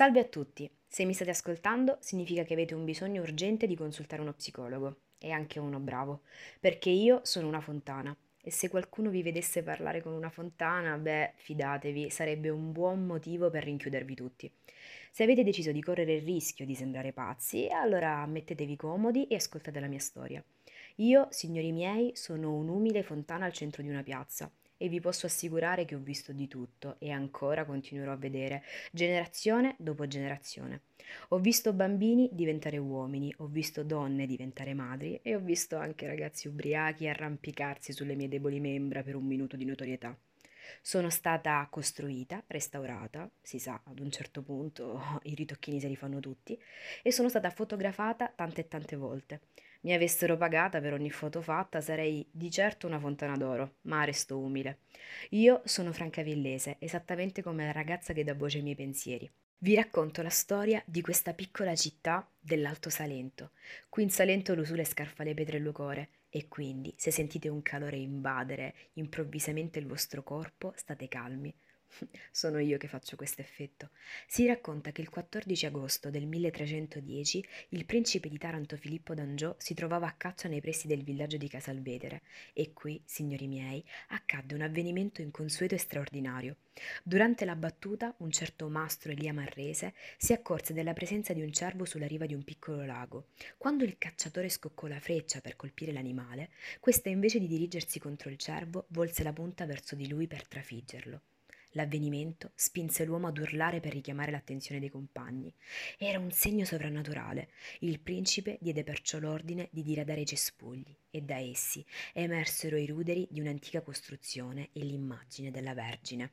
Salve a tutti, se mi state ascoltando significa che avete un bisogno urgente di consultare uno psicologo, e anche uno bravo, perché io sono una fontana. E se qualcuno vi vedesse parlare con una fontana, beh, fidatevi, sarebbe un buon motivo per rinchiudervi tutti. Se avete deciso di correre il rischio di sembrare pazzi, allora mettetevi comodi e ascoltate la mia storia. Io, signori miei, sono un'umile fontana al centro di una piazza e vi posso assicurare che ho visto di tutto e ancora continuerò a vedere, generazione dopo generazione. Ho visto bambini diventare uomini, ho visto donne diventare madri e ho visto anche ragazzi ubriachi arrampicarsi sulle mie deboli membra per un minuto di notorietà. Sono stata costruita, restaurata, si sa, ad un certo punto i ritocchini se li fanno tutti, e sono stata fotografata tante e tante volte mi avessero pagata per ogni foto fatta, sarei di certo una fontana d'oro, ma resto umile. Io sono Franca Villese, esattamente come la ragazza che dà voce ai miei pensieri. Vi racconto la storia di questa piccola città dell'Alto Salento. Qui in Salento l'usule scarfa le pietre e il lucore, e quindi se sentite un calore invadere improvvisamente il vostro corpo, state calmi, sono io che faccio questo effetto. Si racconta che il 14 agosto del 1310 il principe di Taranto Filippo d'Angiò si trovava a caccia nei pressi del villaggio di Casalvedere e qui, signori miei, accadde un avvenimento inconsueto e straordinario. Durante la battuta, un certo mastro Elia Marrese si accorse della presenza di un cervo sulla riva di un piccolo lago. Quando il cacciatore scoccò la freccia per colpire l'animale, questa invece di dirigersi contro il cervo, volse la punta verso di lui per trafiggerlo. L'avvenimento spinse l'uomo ad urlare per richiamare l'attenzione dei compagni. Era un segno sovrannaturale. Il principe diede perciò l'ordine di diradare i cespugli e da essi emersero i ruderi di un'antica costruzione e l'immagine della Vergine.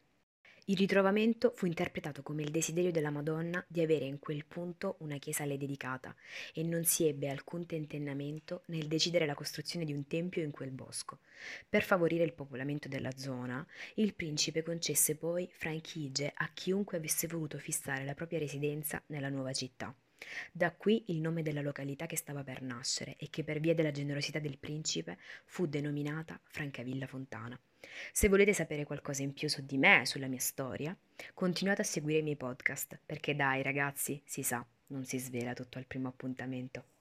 Il ritrovamento fu interpretato come il desiderio della Madonna di avere in quel punto una chiesa a lei dedicata e non si ebbe alcun tentennamento nel decidere la costruzione di un tempio in quel bosco. Per favorire il popolamento della zona, il principe concesse poi franchigie a chiunque avesse voluto fissare la propria residenza nella nuova città. Da qui il nome della località che stava per nascere e che per via della generosità del principe fu denominata Francavilla Fontana. Se volete sapere qualcosa in più su di me, sulla mia storia, continuate a seguire i miei podcast, perché dai ragazzi, si sa, non si svela tutto al primo appuntamento.